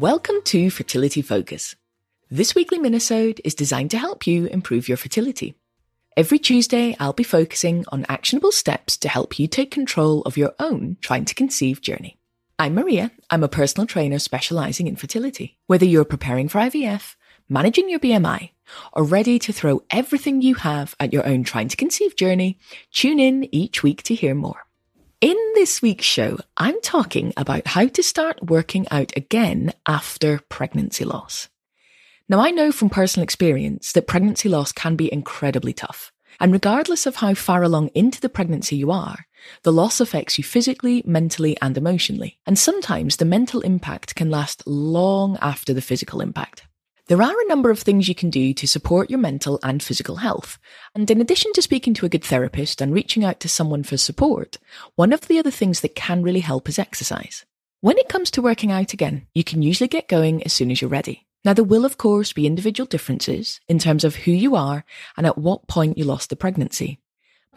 Welcome to Fertility Focus. This weekly minisode is designed to help you improve your fertility. Every Tuesday, I'll be focusing on actionable steps to help you take control of your own trying to conceive journey. I'm Maria. I'm a personal trainer specializing in fertility. Whether you're preparing for IVF, managing your BMI, or ready to throw everything you have at your own trying to conceive journey, tune in each week to hear more. In this week's show, I'm talking about how to start working out again after pregnancy loss. Now, I know from personal experience that pregnancy loss can be incredibly tough. And regardless of how far along into the pregnancy you are, the loss affects you physically, mentally, and emotionally. And sometimes the mental impact can last long after the physical impact. There are a number of things you can do to support your mental and physical health. And in addition to speaking to a good therapist and reaching out to someone for support, one of the other things that can really help is exercise. When it comes to working out again, you can usually get going as soon as you're ready. Now, there will, of course, be individual differences in terms of who you are and at what point you lost the pregnancy.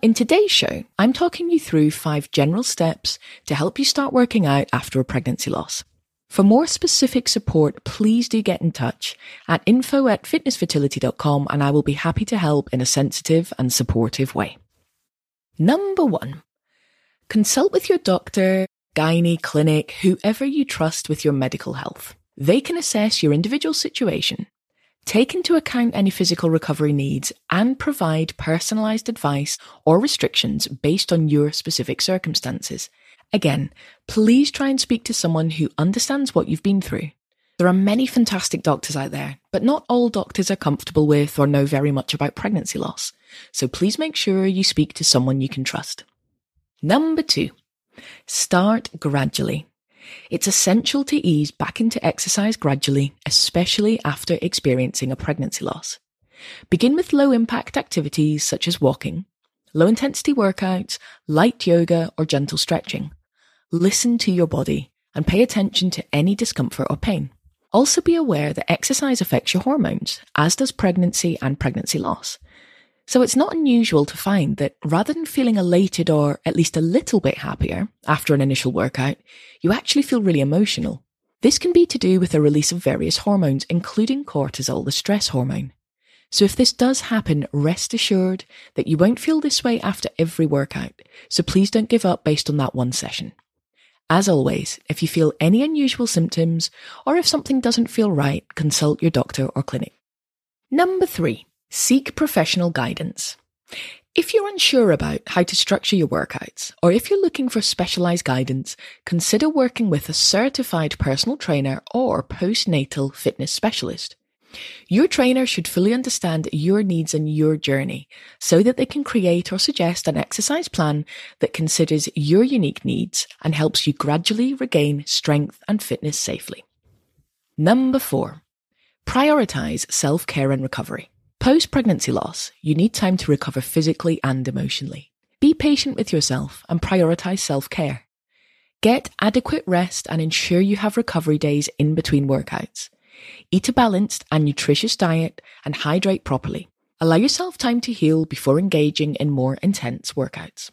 In today's show, I'm talking you through five general steps to help you start working out after a pregnancy loss. For more specific support, please do get in touch at info at fitnessfertility.com and I will be happy to help in a sensitive and supportive way. Number one, consult with your doctor, gynae, clinic, whoever you trust with your medical health. They can assess your individual situation, take into account any physical recovery needs, and provide personalized advice or restrictions based on your specific circumstances Again, please try and speak to someone who understands what you've been through. There are many fantastic doctors out there, but not all doctors are comfortable with or know very much about pregnancy loss. So please make sure you speak to someone you can trust. Number two, start gradually. It's essential to ease back into exercise gradually, especially after experiencing a pregnancy loss. Begin with low impact activities such as walking, low intensity workouts, light yoga, or gentle stretching. Listen to your body and pay attention to any discomfort or pain. Also be aware that exercise affects your hormones, as does pregnancy and pregnancy loss. So it's not unusual to find that rather than feeling elated or at least a little bit happier after an initial workout, you actually feel really emotional. This can be to do with the release of various hormones, including cortisol, the stress hormone. So if this does happen, rest assured that you won't feel this way after every workout. So please don't give up based on that one session. As always, if you feel any unusual symptoms or if something doesn't feel right, consult your doctor or clinic. Number three, seek professional guidance. If you're unsure about how to structure your workouts, or if you're looking for specialized guidance, consider working with a certified personal trainer or postnatal fitness specialist. Your trainer should fully understand your needs and your journey so that they can create or suggest an exercise plan that considers your unique needs and helps you gradually regain strength and fitness safely. Number four, prioritize self care and recovery. Post pregnancy loss, you need time to recover physically and emotionally. Be patient with yourself and prioritize self care. Get adequate rest and ensure you have recovery days in between workouts. Eat a balanced and nutritious diet and hydrate properly. Allow yourself time to heal before engaging in more intense workouts.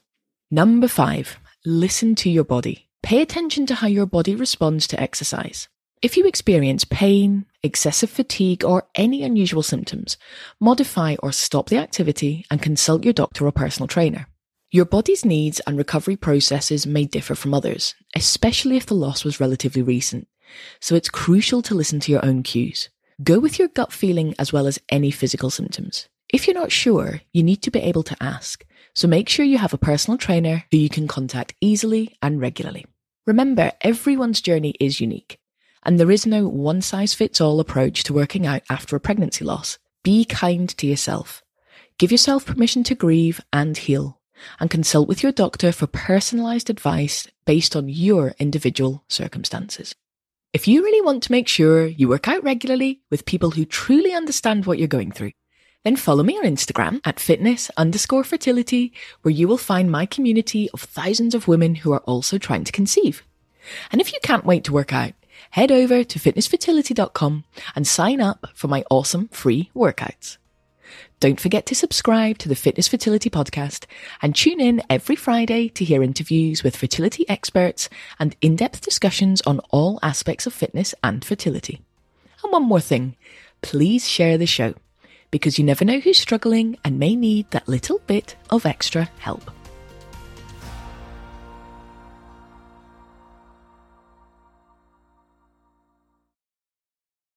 Number five, listen to your body. Pay attention to how your body responds to exercise. If you experience pain, excessive fatigue, or any unusual symptoms, modify or stop the activity and consult your doctor or personal trainer. Your body's needs and recovery processes may differ from others, especially if the loss was relatively recent. So it's crucial to listen to your own cues. Go with your gut feeling as well as any physical symptoms. If you're not sure, you need to be able to ask. So make sure you have a personal trainer who you can contact easily and regularly. Remember, everyone's journey is unique, and there is no one size fits all approach to working out after a pregnancy loss. Be kind to yourself. Give yourself permission to grieve and heal, and consult with your doctor for personalized advice based on your individual circumstances. If you really want to make sure you work out regularly with people who truly understand what you're going through, then follow me on Instagram at fitness underscore fertility, where you will find my community of thousands of women who are also trying to conceive. And if you can't wait to work out, head over to fitnessfertility.com and sign up for my awesome free workouts. Don't forget to subscribe to the Fitness Fertility Podcast and tune in every Friday to hear interviews with fertility experts and in depth discussions on all aspects of fitness and fertility. And one more thing please share the show because you never know who's struggling and may need that little bit of extra help.